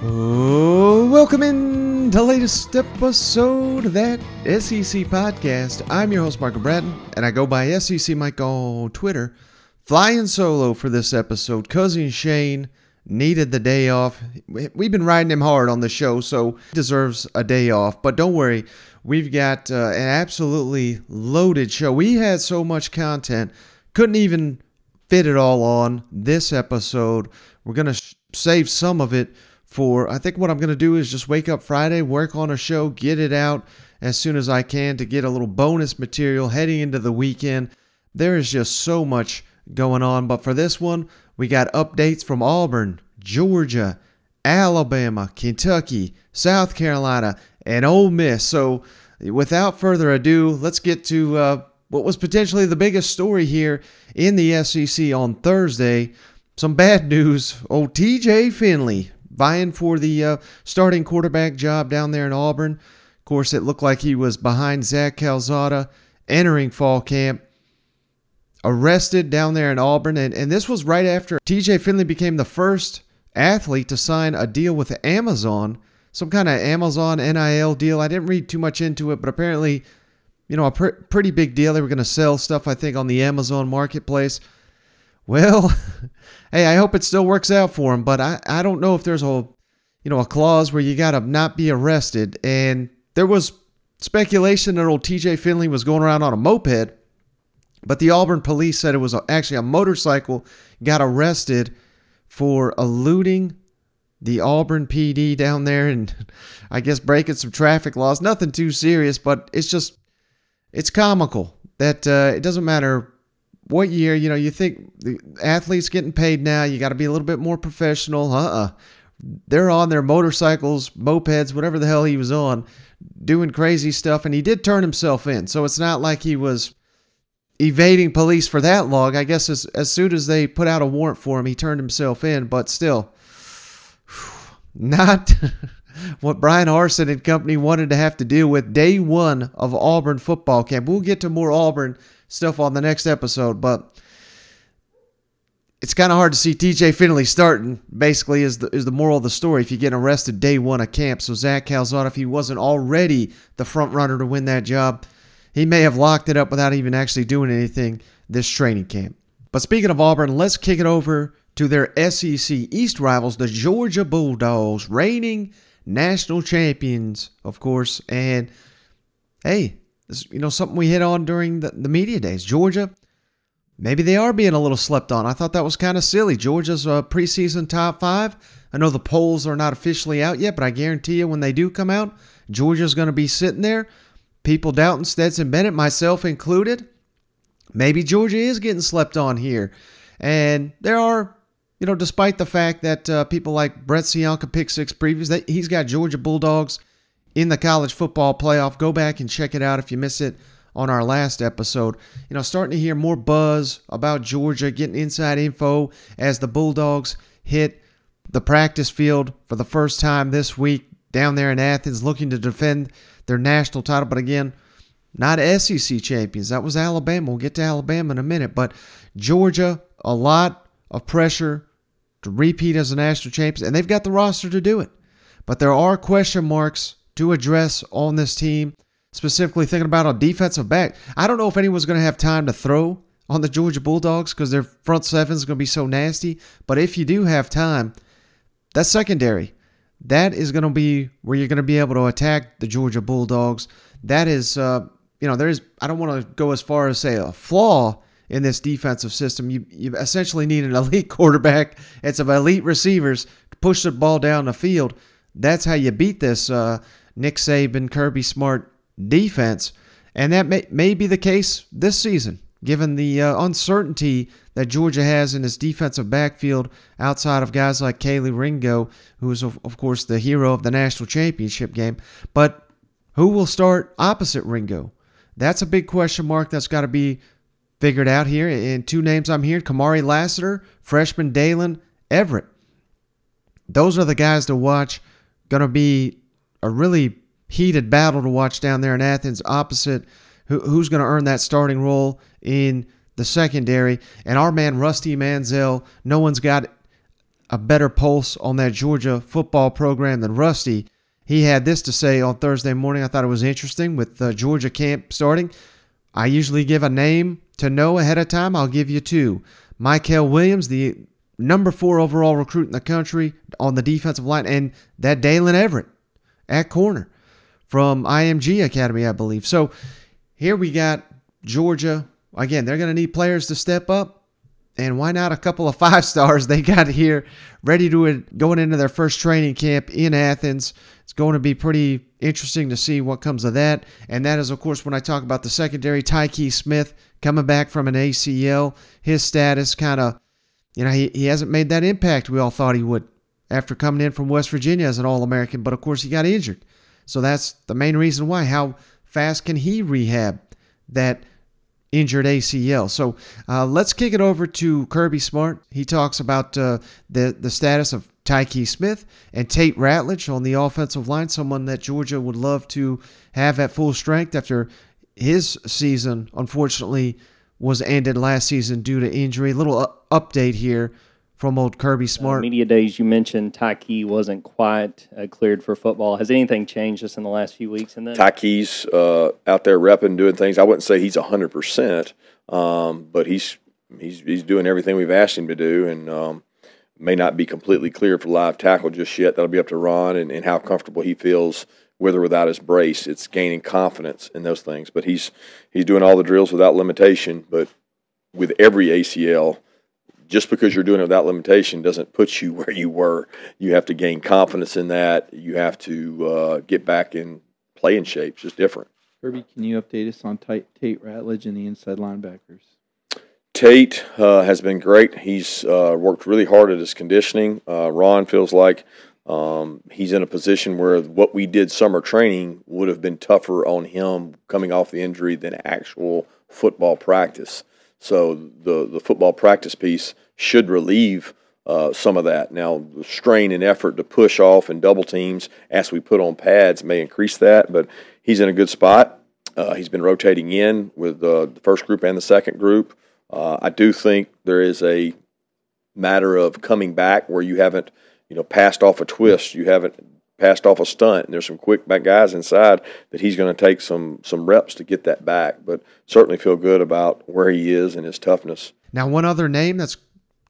Welcome in to the latest episode of that SEC podcast. I'm your host, Michael Bratton, and I go by SEC Mike on Twitter. Flying solo for this episode. Cousin Shane needed the day off. We've been riding him hard on the show, so he deserves a day off. But don't worry, we've got uh, an absolutely loaded show. We had so much content, couldn't even fit it all on this episode. We're going to sh- save some of it for, I think what I'm going to do is just wake up Friday, work on a show, get it out as soon as I can to get a little bonus material heading into the weekend. There is just so much going on. But for this one, we got updates from Auburn, Georgia, Alabama, Kentucky, South Carolina, and Ole Miss. So without further ado, let's get to uh, what was potentially the biggest story here in the SEC on Thursday. Some bad news. Old TJ Finley vying for the uh, starting quarterback job down there in Auburn. Of course, it looked like he was behind Zach Calzada entering fall camp. Arrested down there in Auburn. And, and this was right after TJ Finley became the first athlete to sign a deal with Amazon, some kind of Amazon NIL deal. I didn't read too much into it, but apparently, you know, a pr- pretty big deal. They were going to sell stuff, I think, on the Amazon marketplace. Well, hey, I hope it still works out for him, but I, I don't know if there's a you know a clause where you got to not be arrested. And there was speculation that old TJ Finley was going around on a moped, but the Auburn police said it was actually a motorcycle got arrested for eluding the Auburn PD down there and I guess breaking some traffic laws. Nothing too serious, but it's just it's comical that uh, it doesn't matter what year, you know, you think the athletes getting paid now, you got to be a little bit more professional. Uh-uh. They're on their motorcycles, mopeds, whatever the hell he was on, doing crazy stuff, and he did turn himself in. So it's not like he was evading police for that long. I guess as, as soon as they put out a warrant for him, he turned himself in, but still, not what Bryan Harsin and company wanted to have to deal with day one of Auburn football camp. We'll get to more Auburn stuff on the next episode, but it's kind of hard to see TJ Finley starting. Basically, is the is the moral of the story. If you get arrested day one of camp, so Zach Calzada, if he wasn't already the front runner to win that job, he may have locked it up without even actually doing anything this training camp. But speaking of Auburn, let's kick it over to their SEC East rivals, the Georgia Bulldogs, reigning national champions, of course. And hey, this, you know, something we hit on during the, the media days. Georgia, maybe they are being a little slept on. I thought that was kind of silly. Georgia's preseason top five. I know the polls are not officially out yet, but I guarantee you when they do come out, Georgia's going to be sitting there. People doubting Stetson Bennett, myself included. Maybe Georgia is getting slept on here. And there are, you know, despite the fact that uh, people like Brett Ciancia pick six previews, that he's got Georgia Bulldogs in the college football playoff. Go back and check it out if you miss it on our last episode. You know, starting to hear more buzz about Georgia, getting inside info as the Bulldogs hit the practice field for the first time this week down there in Athens, looking to defend their national title. But again, not SEC champions. That was Alabama. We'll get to Alabama in a minute. But Georgia, a lot of pressure to repeat as a national champions, and they've got the roster to do it. But there are question marks to address on this team, specifically thinking about a defensive back. I don't know if anyone's going to have time to throw on the Georgia Bulldogs because their front seven is going to be so nasty. But if you do have time, that secondary, that is going to be where you're going to be able to attack the Georgia Bulldogs. That is, uh, you know, there's, I don't want to go as far as say a flaw in this defensive system. You, you essentially need an elite quarterback and some elite receivers to push the ball down the field. That's how you beat this uh, Nick Saban, Kirby Smart defense. And that may, may be the case this season, given the uh, uncertainty that Georgia has in its defensive backfield outside of guys like Kelee Ringo, who is, of, of course, the hero of the national championship game. But who will start opposite Ringo? That's a big question mark that's got to be figured out here. And two names I'm hearing Kamari Lassiter, freshman Daylen Everette. Those are the guys to watch. Going to be a really heated battle to watch down there in Athens opposite who, who's going to earn that starting role in the secondary. And our man, Rusty Mansell, no one's got a better pulse on that Georgia football program than Rusty. He had this to say on Thursday morning. I thought it was interesting with Georgia camp starting. I usually give a name to know ahead of time. I'll give you two. Michael Williams, the number four overall recruit in the country on the defensive line, and that Daylen Everette at corner from IMG Academy, I believe. So here we got Georgia. Again, they're going to need players to step up. And why not a couple of five stars they got here ready to going into their first training camp in Athens. It's going to be pretty interesting to see what comes of that. And that is, of course, when I talk about the secondary, Tykee Smith coming back from an ACL. His status kind of, you know, he, he hasn't made that impact we all thought he would after coming in from West Virginia as an All American. But of course, he got injured. So that's the main reason why. How fast can he rehab that injured ACL? So uh, let's kick it over to Kirby Smart. He talks about uh, the the status of Tykee Smith and Tate Ratledge on the offensive line, someone that Georgia would love to have at full strength after his season, unfortunately, was ended last season due to injury. A little uh, update here from old Kirby uh, Smart. Uh, media days, you mentioned Tykee wasn't quite uh, cleared for football. Has anything changed just in the last few weeks? And then Tykee's uh, out there repping, doing things. I wouldn't say he's hundred um, percent, but he's he's he's doing everything we've asked him to do, and um, may not be completely clear for live tackle just yet. That'll be up to Ron and, and how comfortable he feels with or without his brace. It's gaining confidence in those things, but he's he's doing all the drills without limitation. But with every ACL just because you're doing it without limitation doesn't put you where you were. You have to gain confidence in that. You have to uh, get back and play in playing shape. It's just different. Kirby, can you update us on Tate, Tate Ratledge and the inside linebackers? Tate uh, has been great. He's uh, worked really hard at his conditioning. Uh, Ron feels like um, he's in a position where what we did summer training would have been tougher on him coming off the injury than actual football practice. So the the football practice piece should relieve uh, some of that. Now, the strain and effort to push off and double teams as we put on pads may increase that, but he's in a good spot. Uh, he's been rotating in with uh, the first group and the second group. Uh, I do think there is a matter of coming back where you haven't, you know, passed off a twist. You haven't passed off a stunt. And there's some quick back guys inside that he's going to take some some reps to get that back. But certainly feel good about where he is and his toughness. Now, one other name that's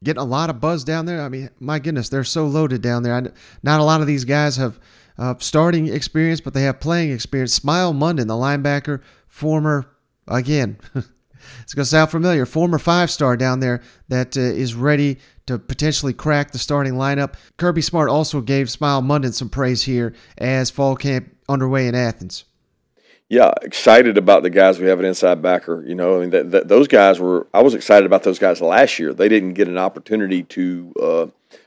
getting a lot of buzz down there. I mean, my goodness, they're so loaded down there. I, not a lot of these guys have uh, starting experience, but they have playing experience. Smael Mondon, the linebacker, former again. it's going to sound familiar. Former five star down there that uh, is ready to potentially crack the starting lineup. Kirby Smart also gave Smael Mondon some praise here as fall camp underway in Athens. Yeah, excited about the guys we have at inside backer. You know, I mean, that, that, those guys were. I was excited about those guys last year. They didn't get an opportunity to uh,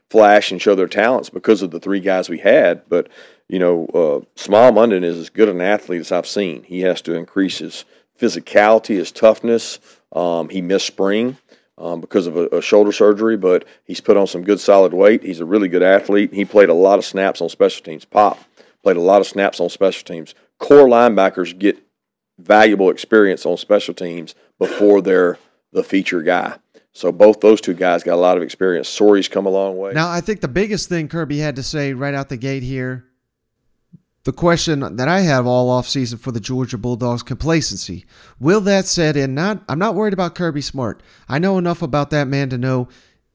flash and show their talents because of the three guys we had. But you know, uh, Smael Mondon is as good an athlete as I've seen. He has to increase his physicality, his toughness. Um, he missed spring um, because of a, a, shoulder surgery, but he's put on some good solid weight. He's a really good athlete. He played a lot of snaps on special teams. Pop played a lot of snaps on special teams. Core linebackers get valuable experience on special teams before they're the feature guy. So both those two guys got a lot of experience. Sori's come a long way. Now, I think the biggest thing Kirby had to say right out the gate here the question that I have all off season for the Georgia Bulldogs complacency. Will that set in? Not I'm not worried about Kirby Smart. I know enough about that man to know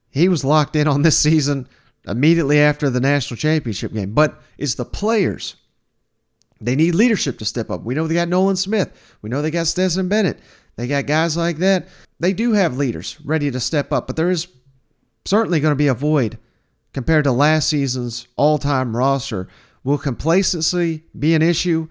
he was locked in on this season immediately after the national championship game. But it's the players. They need leadership to step up. We know they got Nolan Smith. We know they got Stetson Bennett. They got guys like that. They do have leaders ready to step up, but there is certainly going to be a void compared to last season's all-time roster Will complacency be an issue?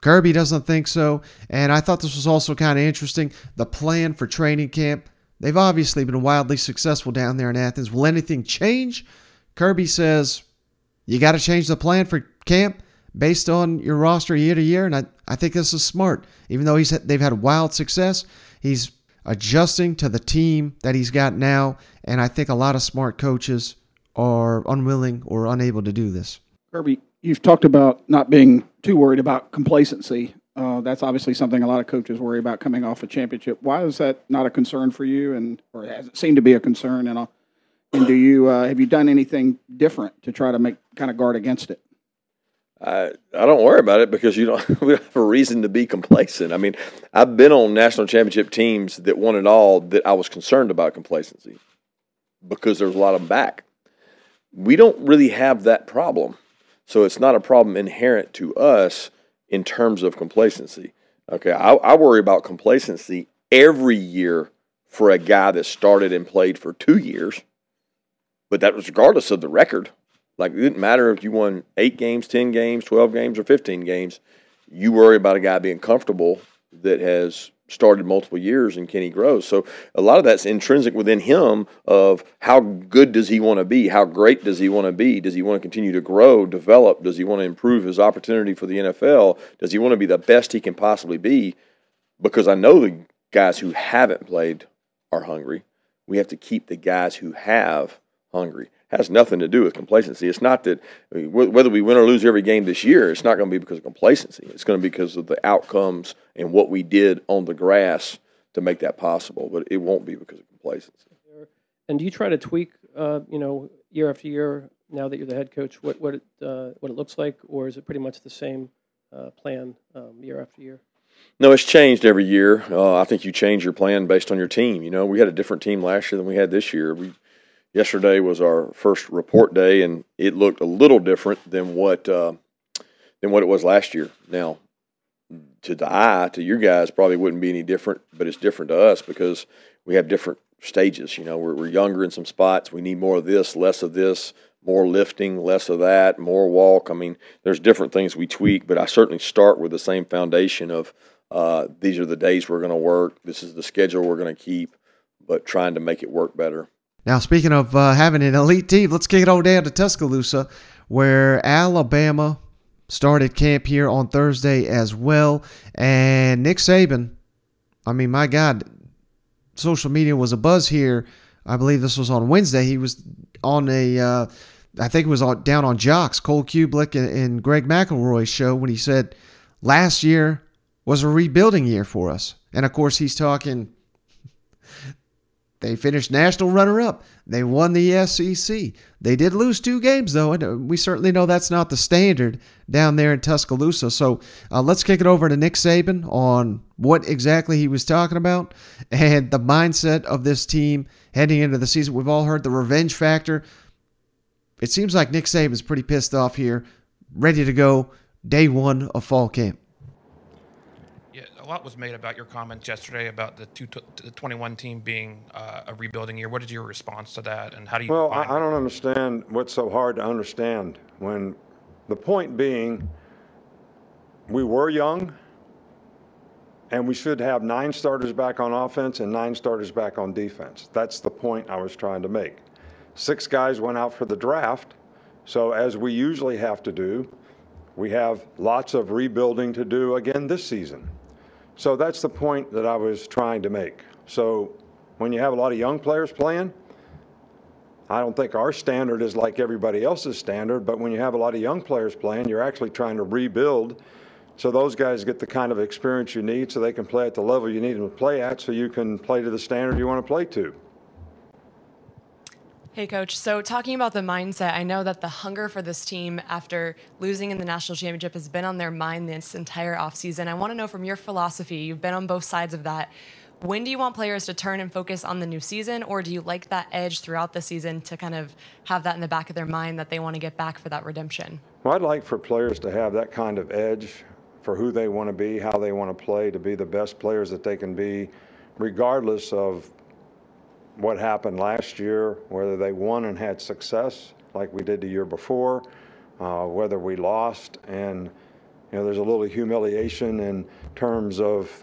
Kirby doesn't think so. And I thought this was also kind of interesting. The plan for training camp. They've obviously been wildly successful down there in Athens. Will anything change? Kirby says you got to change the plan for camp based on your roster year to year. And I, I think this is smart. Even though he's they've had wild success, he's adjusting to the team that he's got now. And I think a lot of smart coaches are unwilling or unable to do this. Kirby, you've talked about not being too worried about complacency. Uh, that's obviously something a lot of coaches worry about coming off a championship. Why is that not a concern for you, and or has it seemed to be a concern? And And do you uh, have you done anything different to try to make kind of guard against it? I, I don't worry about it because you don't we don't have a reason to be complacent. I mean, I've been on national championship teams that won it all that I was concerned about complacency because there was a lot of back. We don't really have that problem. So it's not a problem inherent to us in terms of complacency. Okay, I, I worry about complacency every year for a guy that started and played for two years, but that was regardless of the record. Like it didn't matter if you won eight games, ten games, twelve games, or fifteen games. You worry about a guy being comfortable that has started multiple years and can he grow. So a lot of that's intrinsic within him of how good does he want to be? How great does he want to be? Does he want to continue to grow, develop? Does he want to improve his opportunity for the NFL? Does he want to be the best he can possibly be? Because I know the guys who haven't played are hungry. We have to keep the guys who have hungry has nothing to do with complacency. It's not that whether we win or lose every game this year, it's not going to be because of complacency. It's going to be because of the outcomes and what we did on the grass to make that possible. But it won't be because of complacency. And do you try to tweak, uh, you know, year after year? Now that you're the head coach, what what it uh, what it looks like, or is it pretty much the same uh, plan um, year after year? No, it's changed every year. Uh, I think you change your plan based on your team. You know, we had a different team last year than we had this year. We yesterday was our first report day, and it looked a little different than what uh, than what it was last year. Now, to the eye, to your guys, probably wouldn't be any different, but it's different to us because we have different stages. You know, we're, we're younger in some spots. We need more of this, less of this, more lifting, less of that, more walk. I mean, there's different things we tweak, but I certainly start with the same foundation of uh, these are the days we're going to work. This is the schedule we're going to keep, but trying to make it work better. Now, speaking of uh, having an elite team, let's kick it all down to Tuscaloosa, where Alabama started camp here on Thursday as well. And Nick Saban, I mean, my God, social media was a buzz here. I believe this was on Wednesday. He was on a, uh, I think it was on, down on Jocks, Cole Cubelic and, and Greg McElroy's show when he said last year was a rebuilding year for us. And of course, he's talking they finished national runner up. They won the SEC. They did lose two games, though, and uh, we certainly know that's not the standard down there in Tuscaloosa. So uh, let's kick it over to Nick Saban on what exactly he was talking about and the mindset of this team heading into the season. We've all heard the revenge factor. It seems like Nick Saban's pretty pissed off here, ready to go day one of fall camp lot was made about your comments yesterday about the, two, the 21 team being uh, a rebuilding year. What is your response to that, and how do you? Well, I, I don't understand what's so hard to understand. When the point being, we were young, and we should have nine starters back on offense and nine starters back on defense. That's the point I was trying to make. Six guys went out for the draft, so as we usually have to do, we have lots of rebuilding to do again this season. So that's the point that I was trying to make. So when you have a lot of young players playing, I don't think our standard is like everybody else's standard, but when you have a lot of young players playing, you're actually trying to rebuild so those guys get the kind of experience you need so they can play at the level you need them to play at so you can play to the standard you want to play to. Hey, coach. So, talking about the mindset, I know that the hunger for this team after losing in the national championship has been on their mind this entire offseason. I want to know from your philosophy, you've been on both sides of that. When do you want players to turn and focus on the new season, or do you like that edge throughout the season to kind of have that in the back of their mind that they want to get back for that redemption? Well, I'd like for players to have that kind of edge for who they want to be, how they want to play, to be the best players that they can be, regardless of what happened last year, whether they won and had success like we did the year before, uh, whether we lost, and you know there's a little humiliation in terms of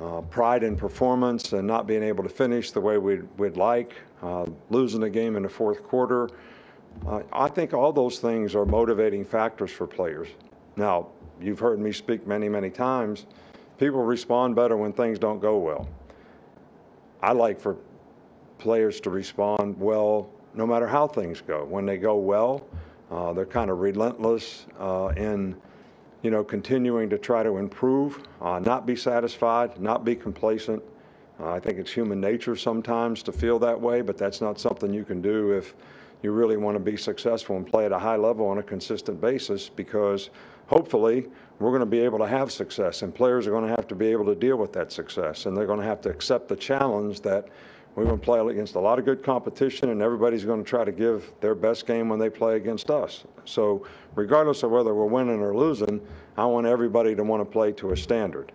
uh, pride in performance and not being able to finish the way we'd, we'd like, uh, losing the game in the fourth quarter. Uh, I think all those things are motivating factors for players. Now, you've heard me speak many, many times. People respond better when things don't go well. I like for players to respond well no matter how things go. When they go well, uh, they're kind of relentless uh, in, you know, continuing to try to improve, uh, not be satisfied, not be complacent, Uh, I think it's human nature sometimes to feel that way, but that's not something you can do if you really want to be successful and play at a high level on a consistent basis because hopefully we're going to be able to have success and players are going to have to be able to deal with that success and they're going to have to accept the challenge that we're going to play against a lot of good competition and everybody's going to try to give their best game when they play against us. So regardless of whether we're winning or losing, I want everybody to want to play to a standard.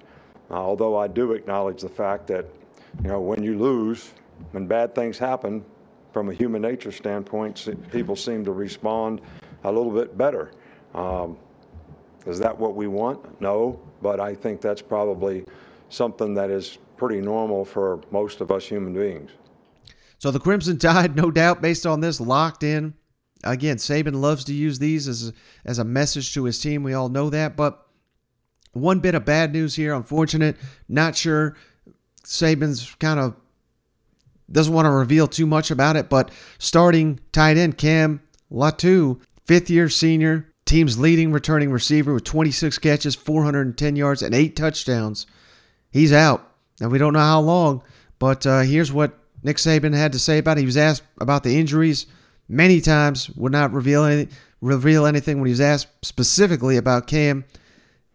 Uh, although I do acknowledge the fact that, you know, when you lose, when bad things happen, from a human nature standpoint, people seem to respond a little bit better. Um, is that what we want? No, but I think that's probably something that is pretty normal for most of us human beings. So the Crimson Tide, no doubt, based on this, locked in. Again, Saban loves to use these as as a message to his team. We all know that. But one bit of bad news here, unfortunate. Not sure Saban's kind of doesn't want to reveal too much about it, but starting tight end Cam Latu, fifth year senior, team's leading returning receiver with 26 catches, 410 yards, and eight touchdowns. He's out. Now, we don't know how long, but uh, here's what Nick Saban had to say about it. He was asked about the injuries many times, would not reveal, any, reveal anything when he was asked specifically about Cam.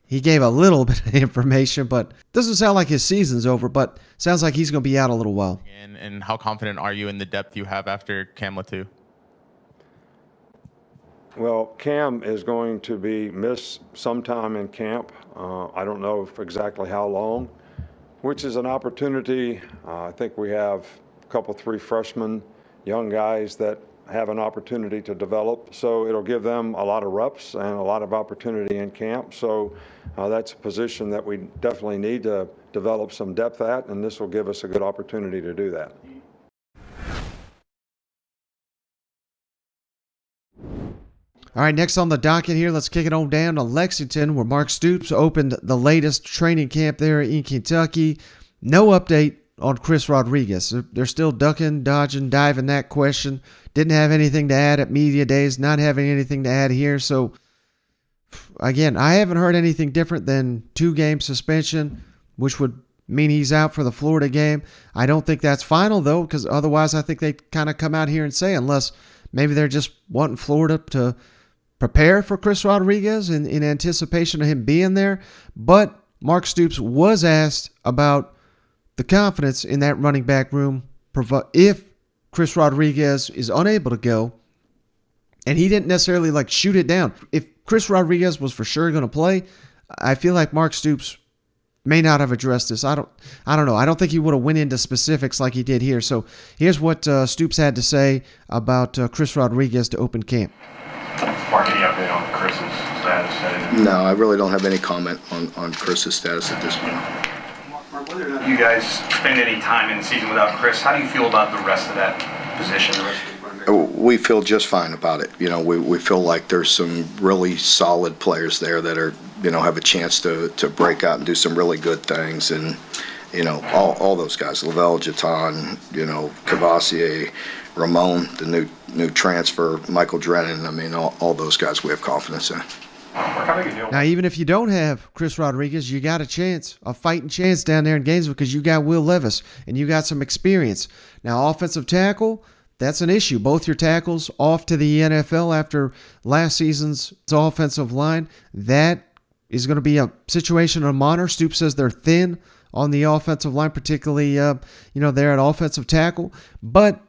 He gave a little bit of information, but doesn't sound like his season's over, but sounds like he's going to be out a little while. And, and how confident are you in the depth you have after Cam Latu? Well, Cam is going to be missed sometime in camp. Uh, I don't know exactly how long, which is an opportunity. Uh, I think we have a couple, three freshmen, young guys that have an opportunity to develop. So it'll give them a lot of reps and a lot of opportunity in camp. So uh, that's a position that we definitely need to develop some depth at, and this will give us a good opportunity to do that. All right, next on the docket here, let's kick it on down to Lexington, where Mark Stoops opened the latest training camp there in Kentucky. No update on Chris Rodriguez. They're still ducking, dodging, diving that question. Didn't have anything to add at media days, not having anything to add here. So, again, I haven't heard anything different than two game suspension, which would mean he's out for the Florida game. I don't think that's final, though, because otherwise I think they'd kind of come out here and say, unless maybe they're just wanting Florida to prepare for Chris Rodriguez in, in anticipation of him being there. But Mark Stoops was asked about the confidence in that running back room if Chris Rodriguez is unable to go. And he didn't necessarily like shoot it down. If Chris Rodriguez was for sure going to play, I feel like Mark Stoops may not have addressed this. I don't I don't know. I don't think he would have went into specifics like he did here. So here's what uh, Stoops had to say about uh, Chris Rodriguez to open camp. Mark, any update on Chris's status? No, I really don't have any comment on, on Chris's status at this point. Mark, whether or not you guys spend any time in the season without Chris, how do you feel about the rest of that position? We feel just fine about it. You know, we, we feel like there's some really solid players there that are, you know, have a chance to, to break out and do some really good things. And, you know, all, all those guys, La'Vell, JuTahn, you know, Kavosiey, Ramon, the new new transfer, Michael Drennan. I mean, all, all those guys we have confidence in. Now, even if you don't have Chris Rodriguez, you got a chance, a fighting chance down there in Gainesville because you got Will Levis and you got some experience. Now, offensive tackle, that's an issue. Both your tackles off to the NFL after last season's offensive line. That is going to be a situation of honor. Stoop says they're thin on the offensive line, particularly, uh, you know, they're at offensive tackle. But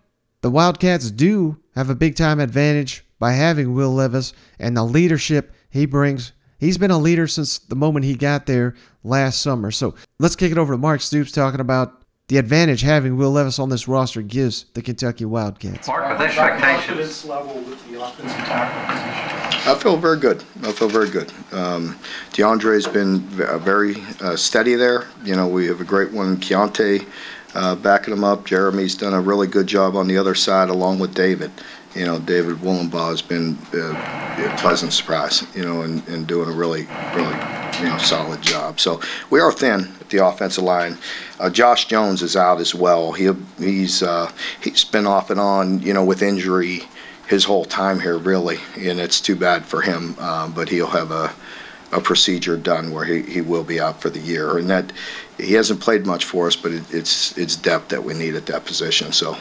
the Wildcats do have a big time advantage by having Will Levis and the leadership he brings. He's been a leader since the moment he got there last summer. So let's kick it over to Mark Stoops talking about the advantage having Will Levis on this roster gives the Kentucky Wildcats. Mark, with expectations. level with the offensive tackle I feel very good. I feel very good. Um, DeAndre's been very uh, steady there. You know, we have a great one, Kiyaunta uh, backing them up. Jeremy's done a really good job on the other side, along with David. You know, David Wohlabaugh has been uh, a pleasant surprise, you know, and, and doing a really, really, you know, solid job. So we are thin at the offensive line. Uh, Josh Jones is out as well. He he's uh, he's been off and on, you know, with injury his whole time here, really, and it's too bad for him. Uh, but he'll have a a procedure done where he, he will be out for the year. And that he hasn't played much for us, but it, it's it's depth that we need at that position. So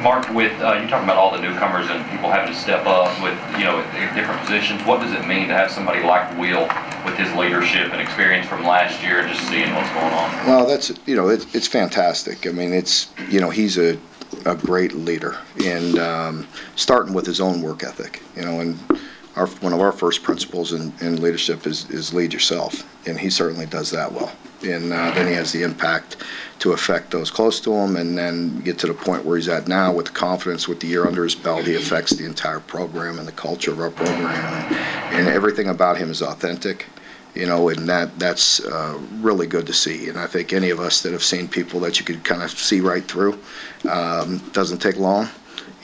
Mark, with uh, you talking about all the newcomers and people having to step up with you know at different positions, what does it mean to have somebody like Will with his leadership and experience from last year and just seeing what's going on? Well, that's you know it's it's fantastic. I mean, it's you know he's a a great leader and um, starting with his own work ethic. You know, and our one of our first principles in, in leadership is is lead yourself, and he certainly does that well. And uh, then he has the impact to affect those close to him, and then get to the point where he's at now with the confidence, with the year under his belt, he affects the entire program and the culture of our program, and, and everything about him is authentic you know, and that that's uh, really good to see. And I think any of us that have seen people that you could kind of see right through um, doesn't take long,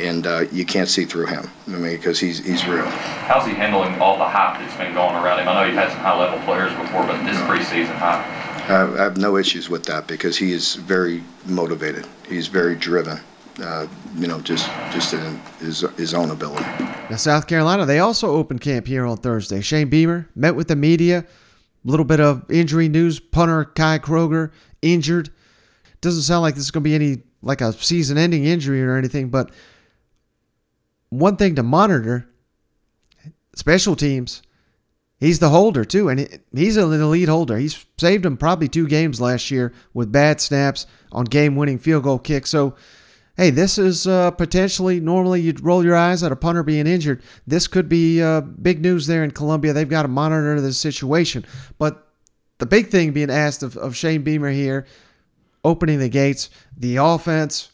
and uh, you can't see through him. I mean, because he's he's real. How's he handling all the hype that's been going around him? I know you've had some high level players before, but this preseason hype. I I have no issues with that because he is very motivated. He's very driven. Uh, you know, just just in his his own ability. Now, South Carolina, they also opened camp here on Thursday. Shane Beamer met with the media. A little bit of injury news. Punter Kai Kroeger injured. Doesn't sound like this is going to be any like a season-ending injury or anything, but one thing to monitor: special teams. He's the holder too, and he's an elite holder. He's saved him probably two games last year with bad snaps on game-winning field goal kicks. So hey, this is uh, potentially normally you'd roll your eyes at a punter being injured. This could be uh, big news there in Columbia. They've got to monitor the situation. But the big thing being asked of, of Shane Beamer here, opening the gates, the offense.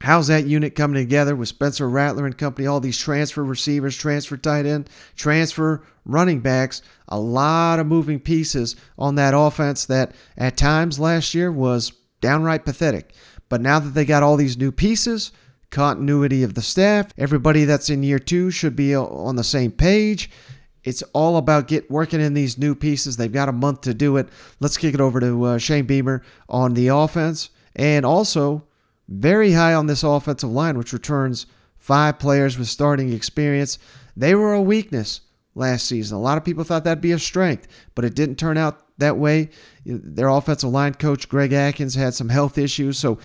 How's that unit coming together with Spencer Rattler and company? All these transfer receivers, transfer tight end, transfer running backs. A lot of moving pieces on that offense that at times last year was downright pathetic. But now that they got all these new pieces, continuity of the staff, everybody that's in year two should be on the same page. It's all about get working in these new pieces. They've got a month to do it. Let's kick it over to uh, Shane Beamer on the offense, and also very high on this offensive line, which returns five players with starting experience. They were a weakness last season. A lot of people thought that'd be a strength, but it didn't turn out that way. Their offensive line coach, Greg Adkins, had some health issues, so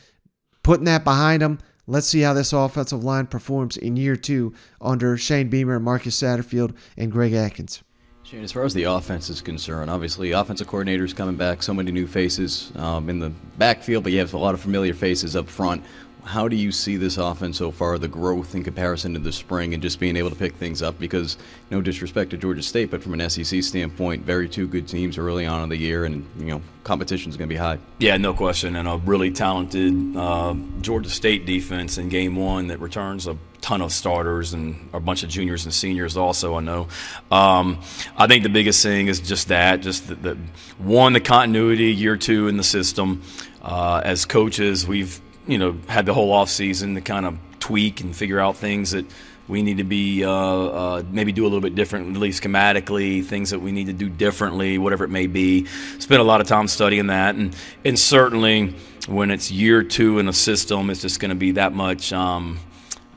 putting that behind them. Let's see how this offensive line performs in year two under Shane Beamer, Marcus Satterfield, and Greg Adkins. Shane, as far as the offense is concerned, obviously offensive coordinators coming back, so many new faces um, in the backfield, but you have a lot of familiar faces up front. How do you see this offense so far, the growth in comparison to the spring, and just being able to pick things up? Because no disrespect to Georgia State, but from an SEC standpoint, very two good teams early on in the year, and you know competition is going to be high. Yeah, no question, and a really talented uh, Georgia State defense in Game One that returns a ton of starters and a bunch of juniors and seniors also. I know. Um, I think the biggest thing is just that, just the, the one, the continuity year two in the system. Uh, as coaches, we've you know had the whole off season to kind of tweak and figure out things that we need to be uh, uh, maybe do a little bit different, at least schematically, things that we need to do differently, whatever it may be. Spend a lot of time studying that, and and certainly when it's year two in a system, it's just going to be that much. Um,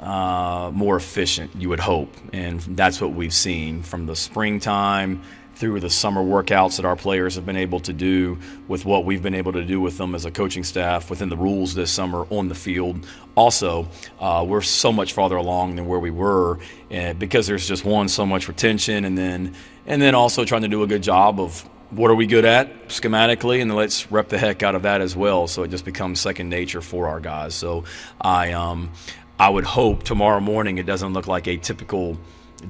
uh, more efficient, you would hope. And that's what we've seen from the springtime through the summer workouts that our players have been able to do with what we've been able to do with them as a coaching staff within the rules this summer on the field. Also, uh, we're so much farther along than where we were uh, because there's just one so much retention, and then and then also trying to do a good job of what are we good at schematically, and let's rep the heck out of that as well. So it just becomes second nature for our guys. So I um I would hope tomorrow morning it doesn't look like a typical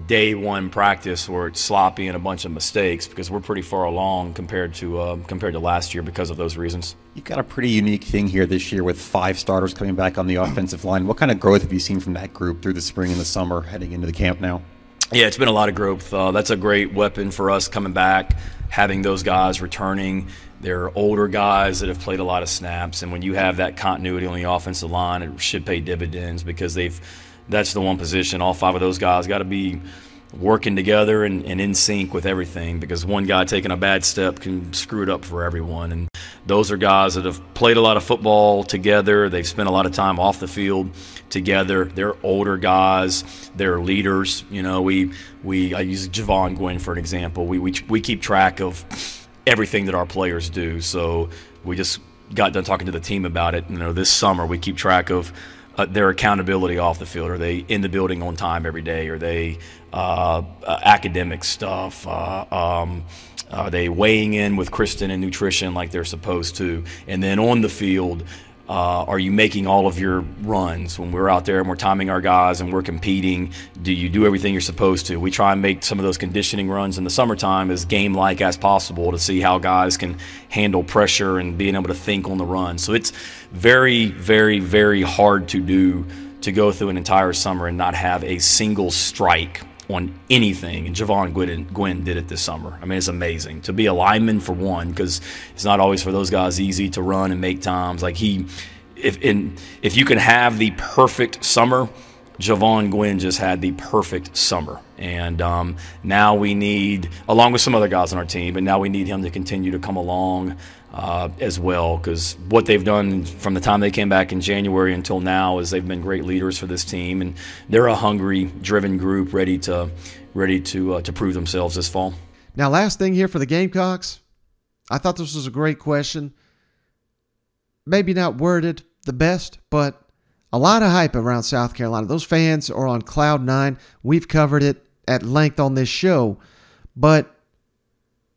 day one practice where it's sloppy and a bunch of mistakes because we're pretty far along compared to uh, compared to last year because of those reasons. You've got a pretty unique thing here this year with five starters coming back on the offensive line. What kind of growth have you seen from that group through the spring and the summer heading into the camp now? Yeah, it's been a lot of growth. Uh, that's a great weapon for us coming back, having those guys returning. They're older guys that have played a lot of snaps, and when you have that continuity on the offensive line, it should pay dividends because they've that's the one position. All five of those guys got to be working together and, and in sync with everything because one guy taking a bad step can screw it up for everyone. And those are guys that have played a lot of football together. They've spent a lot of time off the field together. They're older guys. They're leaders. You know, we we I use Jovaughn Gwyn for an example. We we we keep track of everything that our players do. So we just got done talking to the team about it. You know, this summer we keep track of uh, their accountability off the field. Are they in the building on time every day? Are they uh, uh, academic stuff? Uh, um, are they weighing in with Kristen and nutrition like they're supposed to? And then on the field, uh, are you making all of your runs when we're out there and we're timing our guys and we're competing? Do you do everything you're supposed to? We try and make some of those conditioning runs in the summertime as game like as possible to see how guys can handle pressure and being able to think on the run. So it's very, very, very hard to do to go through an entire summer and not have a single strike on anything. And Jovaughn Gwyn, Gwyn did it this summer. I mean, it's amazing to be a lineman for one, because it's not always for those guys easy to run and make times. Like he, if in if you can have the perfect summer, Jovaughn Gwyn just had the perfect summer. And um, now we need, along with some other guys on our team, but now we need him to continue to come along uh, as well because what they've done from the time they came back in January until now is they've been great leaders for this team, and they're a hungry, driven group ready to ready to uh, to prove themselves this fall. Now, last thing here for the Gamecocks, I thought this was a great question. Maybe not worded the best, but a lot of hype around South Carolina. Those fans are on cloud nine. We've covered it at length on this show, but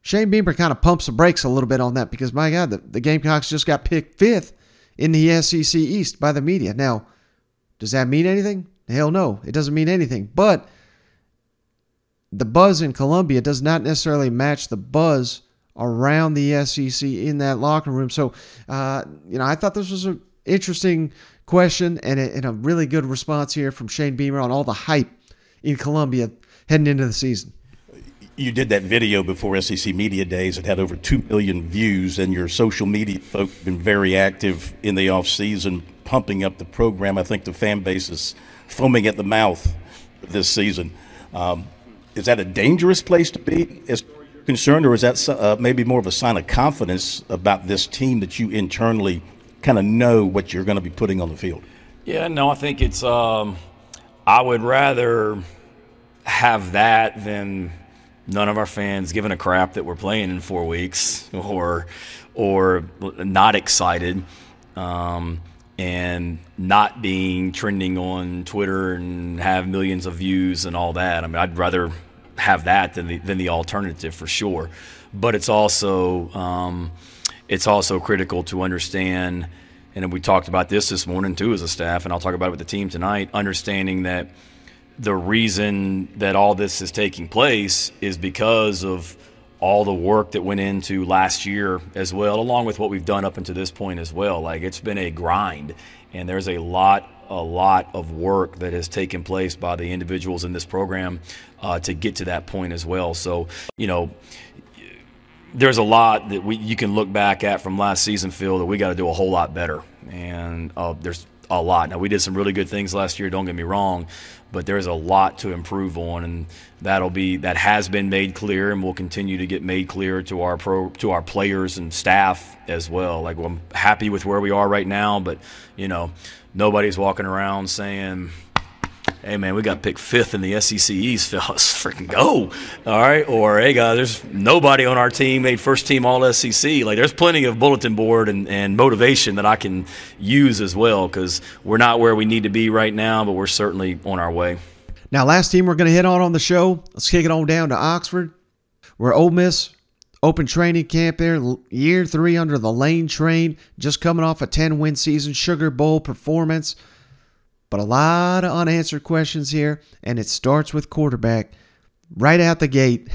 Shane Beamer kind of pumps the brakes a little bit on that because, my God, the, the Gamecocks just got picked fifth in the SEC East by the media. Now, does that mean anything? Hell no, it doesn't mean anything. But the buzz in Columbia does not necessarily match the buzz around the SEC in that locker room. So, uh, you know, I thought this was an interesting question and a, and a really good response here from Shane Beamer on all the hype in Columbia heading into the season you did that video before SEC Media Days. It had over 2 million views, and your social media folks have been very active in the off season, pumping up the program. I think the fan base is foaming at the mouth this season. Um, is that a dangerous place to be as concerned, or is that uh, maybe more of a sign of confidence about this team that you internally kind of know what you're going to be putting on the field? Yeah, no, I think it's. Um, I would rather have that than none of our fans giving a crap that we're playing in four weeks or or not excited um, and not being trending on Twitter and have millions of views and all that. I mean, I'd rather have that than the than the alternative for sure. But it's also um, it's also critical to understand, and we talked about this this morning too as a staff, and I'll talk about it with the team tonight. Understanding that the reason that all this is taking place is because of all the work that went into last year as well, along with what we've done up until this point as well. Like it's been a grind, and there's a lot, a lot of work that has taken place by the individuals in this program uh, to get to that point as well. So, you know, there's a lot that we you can look back at from last season, Phil, that we got to do a whole lot better, and uh, there's a lot. Now we did some really good things last year. Don't get me wrong, but there's a lot to improve on, and that'll be that has been made clear, and will continue to get made clear to our pro to our players and staff as well. Like well, I'm happy with where we are right now, but you know, nobody's walking around saying hey man, we got picked fifth in the SEC East, fellas. Freaking go. All right. Or hey guys, there's nobody on our team made first team all SEC. Like there's plenty of bulletin board and, and motivation that I can use as well because we're not where we need to be right now, but we're certainly on our way. Now, last team we're going to hit on on the show, let's kick it on down to Oxford, where Ole Miss open training camp there, year three under the Lane train, just coming off a 10 win season, Sugar Bowl performance. But a lot of unanswered questions here, and it starts with quarterback right out the gate.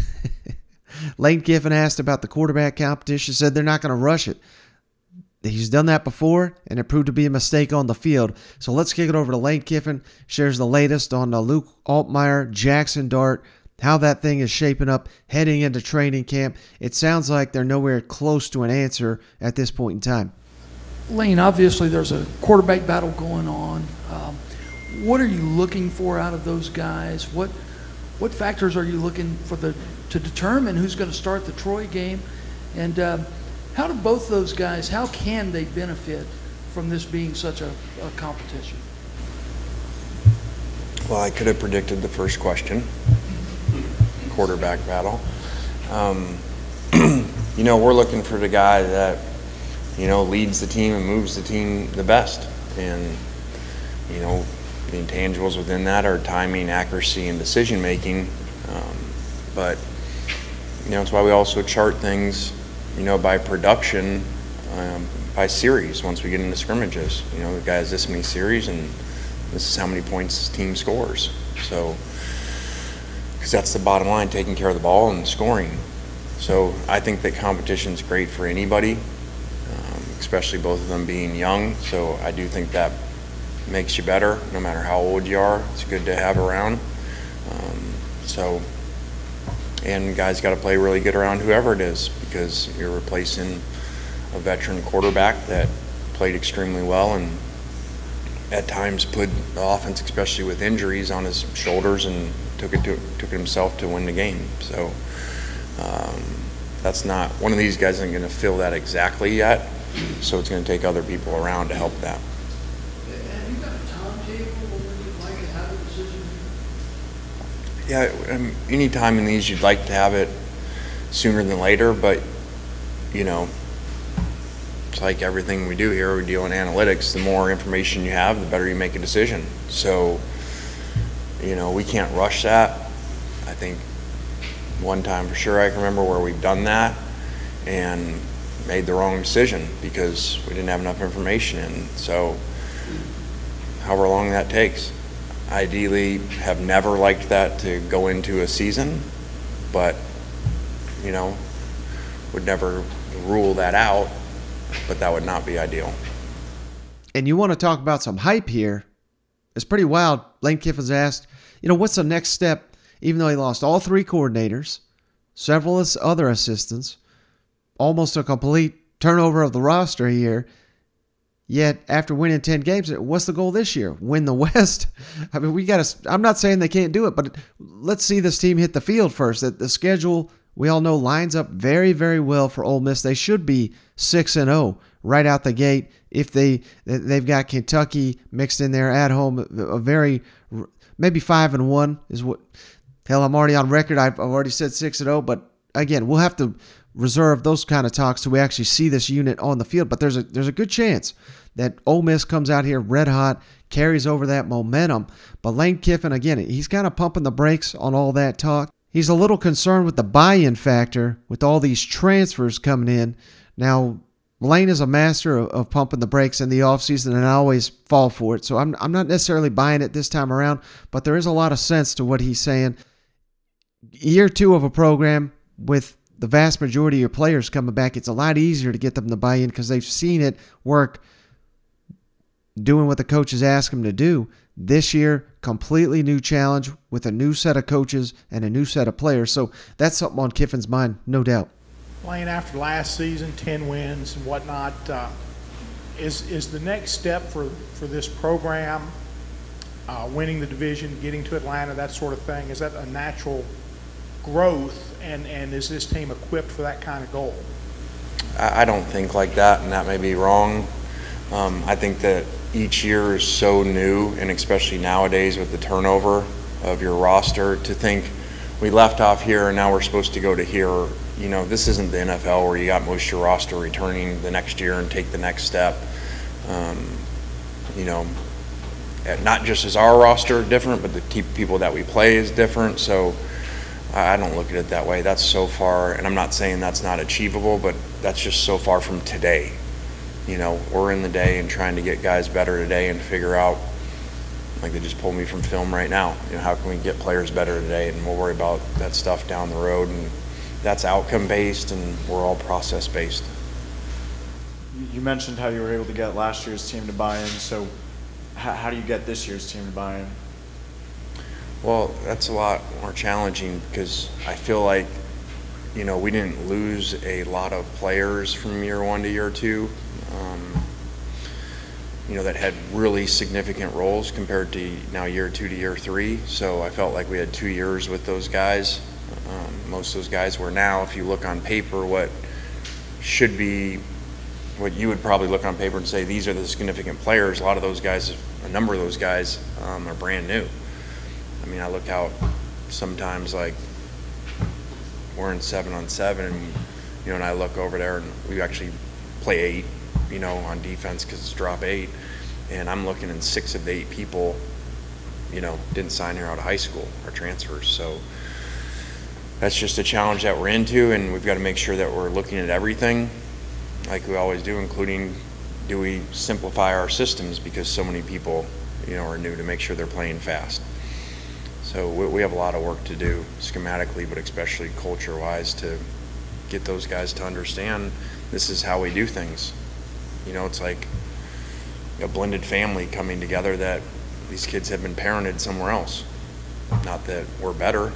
Lane Kiffin asked about the quarterback competition, said they're not going to rush it. He's done that before, and it proved to be a mistake on the field. So let's kick it over to Lane Kiffin. Shares the latest on uh, Luke Altmyer, Jackson Dart, how that thing is shaping up heading into training camp. It sounds like they're nowhere close to an answer at this point in time. Lane, obviously there's a quarterback battle going on. Um, what are you looking for out of those guys? What what factors are you looking for the to determine who's going to start the Troy game, and um, how do both those guys? How can they benefit from this being such a, a competition? Well, I could have predicted the first question quarterback battle. Um, you know, we're looking for the guy that, you know, leads the team and moves the team the best. And, you know, the intangibles within that are timing, accuracy, and decision making. Um, but, you know, it's why we also chart things, you know, by production, um, by series once we get into scrimmages. You know, the guy has this many series and this is how many points team scores. So, because that's the bottom line, taking care of the ball and scoring. So I think that competition is great for anybody, especially both of them being young. So I do think that makes you better, no matter how old you are. It's good to have around. Um, so, and guys got to play really good around whoever it is because you're replacing a veteran quarterback that played extremely well and at times put the offense, especially with injuries, on his shoulders and took it to took it himself to win the game. So um, that's not one of these guys isn't going to fill that exactly yet. So it's going to take other people around to help that. Have you got a timetable where you'd like to have a decision? Yeah, um, any time in these, you'd like to have it sooner than later, but you know, it's like everything we do here, we deal in analytics. The more information you have, the better you make a decision. So, you know, we can't rush that. I think one time for sure I can remember where we've done that and made the wrong decision because we didn't have enough information. And so, however long that takes, ideally have never liked that to go into a season, but, you know, would never rule that out, but that would not be ideal. And you want to talk about some hype here? It's pretty wild. Lane Kiffin's asked, you know, what's the next step? Even though he lost all three coordinators, several other assistants, almost a complete turnover of the roster here. Yet after winning 10 games, what's the goal this year? Win the West? I mean, we got to I'm not saying they can't do it, but let's see this team hit the field first. That the schedule we all know lines up very very well for Ole Miss. They should be 6 and 0 right out the gate if they they've got Kentucky mixed in there at home a very maybe 5 and 1 is what hell I'm already on record. I've already said 6 and 0, but again, we'll have to reserve those kind of talks till we actually see this unit on the field. But there's a there's a good chance that Ole Miss comes out here red hot, carries over that momentum. But Lane Kiffin, again, he's kind of pumping the brakes on all that talk. He's a little concerned with the buy-in factor with all these transfers coming in. Now, Lane is a master of, of pumping the brakes in the offseason, and I always fall for it. So I'm, I'm not necessarily buying it this time around, but there is a lot of sense to what he's saying. Year two of a program with the vast majority of your players coming back, it's a lot easier to get them to buy in because they've seen it work doing what the coaches ask them to do. This year, completely new challenge with a new set of coaches and a new set of players. So that's something on Kiffin's mind, no doubt. Playing after last season, 10 wins and whatnot, uh, is, is the next step for, for this program, uh, winning the division, getting to Atlanta, that sort of thing, is that a natural growth and, and is this team equipped for that kind of goal? I don't think like that, and that may be wrong. Um, I think that each year is so new, and especially nowadays with the turnover of your roster, to think we left off here and now we're supposed to go to here. You know, this isn't the NFL where you got most of your roster returning the next year and take the next step. Um, you know, not just as our roster different, but the people that we play is different. So I don't look at it that way. That's so far, and I'm not saying that's not achievable, but that's just so far from today. You know, we're in the day and trying to get guys better today and figure out, like they just pulled me from film right now. You know, how can we get players better today? And we'll worry about that stuff down the road. And that's outcome based, and we're all process based. You mentioned how you were able to get last year's team to buy in. So, how, do you get this year's team to buy in? Well, that's a lot more challenging because I feel like, you know, we didn't lose a lot of players from year one to year two. Um, you know, that had really significant roles compared to now year two to year three. So I felt like we had two years with those guys. Um, most of those guys were now, if you look on paper, what should be what you would probably look on paper and say these are the significant players. A lot of those guys, a number of those guys, um, are brand new. I mean, I look out sometimes like we're in seven on seven, and you know, and I look over there and we actually play eight, you know, on defense because it's drop eight, and I'm looking and six of the eight people, you know, didn't sign here out of high school or transfers, so that's just a challenge that we're into, and we've got to make sure that we're looking at everything, like we always do, including do we simplify our systems because so many people, you know, are new to make sure they're playing fast. So we, we have a lot of work to do schematically, but especially culture-wise to get those guys to understand this is how we do things. You know, it's like a blended family coming together that these kids have been parented somewhere else. Not that we're better,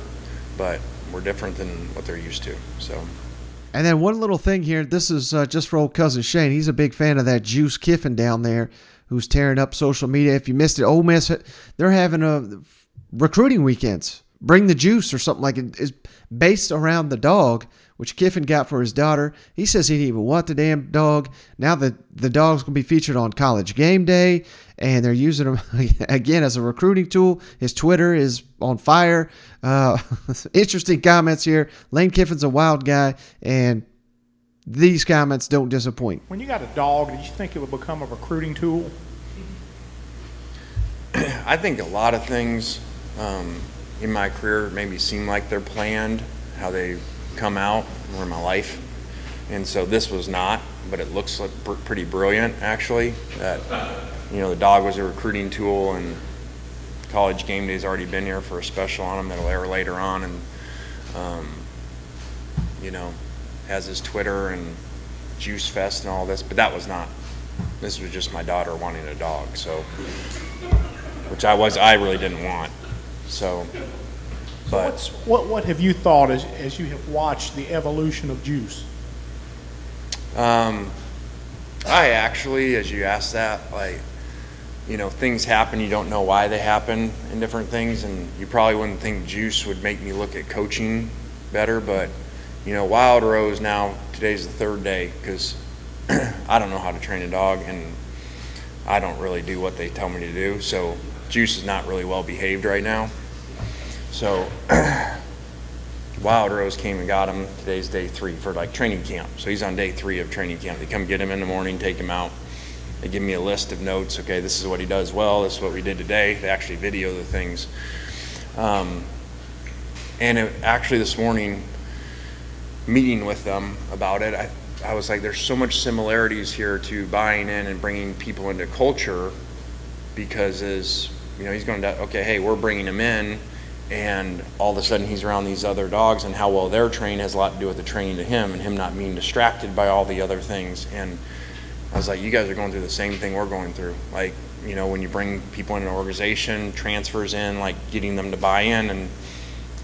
but we're different than what they're used to. So. And then one little thing here. This is uh, just for old cousin Shane. He's a big fan of that Juice Kiffin down there, who's tearing up social media. If you missed it, Ole Miss, they're having a recruiting weekends. Bring the juice or something like it is based around the dog, which Kiffin got for his daughter. He says he didn't even want the damn dog. Now the the dog's gonna be featured on College Game Day, and they're using him again as a recruiting tool. His Twitter is on fire. Uh, interesting comments here. Lane Kiffin's a wild guy, and these comments don't disappoint. When you got a dog, did you think it would become a recruiting tool? I think a lot of things um, in my career maybe seem like they're planned, how they come out or in my life. And so this was not, but it looks like pr- pretty brilliant actually. That you know the dog was a recruiting tool, and college game day's already been here for a special on him that'll air later on, and um, you know has his Twitter and Juice Fest and all this. But that was not. This was just my daughter wanting a dog, so which I was I really didn't want. So, but What's, what what have you thought as as you have watched the evolution of Juice? Um, I actually, as you asked that, like, you know, things happen, you don't know why they happen in different things, and you probably wouldn't think juice would make me look at coaching better, but, you know, Wild Rose now, today's the third day, because I don't know how to train a dog, and I don't really do what they tell me to do, so Juice is not really well behaved right now. So, Wild Rose came and got him. Today's day three for like training camp. So he's on day three of training camp. They come get him in the morning, take him out. They give me a list of notes. Okay, this is what he does well. This is what we did today. They actually video the things. Um, and it, actually, this morning, meeting with them about it, I, I was like, there's so much similarities here to buying in and bringing people into culture because as you know, he's going to okay, hey, we're bringing him in and all of a sudden he's around these other dogs and how well they're trained has a lot to do with the training to him and him not being distracted by all the other things. And i was like you guys are going through the same thing we're going through. Like you know when you bring people in an organization transfers in like getting them to buy in and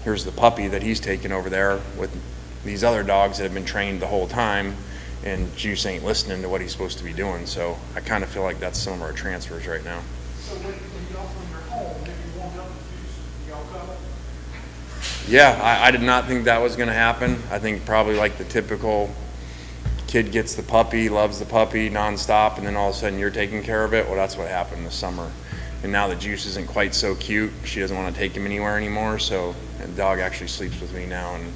here's the puppy that he's taking over there with these other dogs that have been trained the whole time and juice ain't listening to what he's supposed to be doing. So i kind of feel like that's some of our transfers right now. So when, when y'all from your home, maybe warm up with Juice, y'all come? Yeah, I, I did not think that was going to happen. I think probably like the typical kid gets the puppy, loves the puppy nonstop, and then all of a sudden you're taking care of it. Well, that's what happened this summer. And now the juice isn't quite so cute. She doesn't want to take him anywhere anymore. So the dog actually sleeps with me now and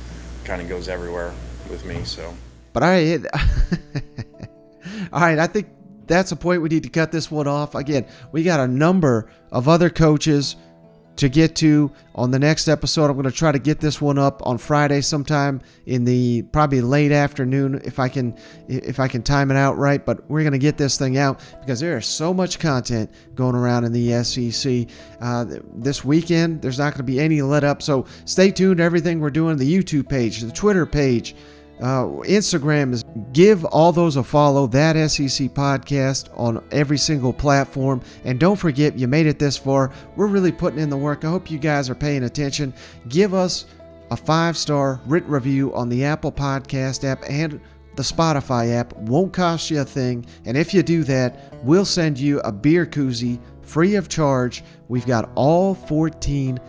kind of goes everywhere with me. So. But I, all right, I think that's a point we need to cut this one off. Again, we got a number of other coaches to get to on the next episode. I'm going to try to get this one up on Friday sometime in the probably late afternoon if I can if I can time it out right, but we're going to get this thing out because there is so much content going around in the SEC. Uh, this weekend there's not going to be any let up, so stay tuned to everything we're doing the YouTube page, the Twitter page, uh, Instagram is give all those a follow. That SEC podcast on every single platform, and don't forget you made it this far. We're really putting in the work. I hope you guys are paying attention. Give us a five star written review on the Apple Podcast app and the Spotify app. Won't cost you a thing. And if you do that, we'll send you a beer koozie free of charge. We've got all 14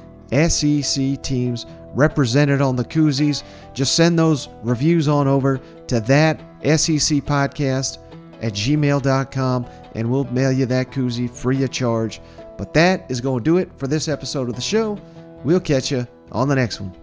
SEC teams represented on the koozies. Just send those reviews on over to that SEC podcast at gmail.com and we'll mail you that koozie free of charge. But that is going to do it for this episode of the show. We'll catch you on the next one.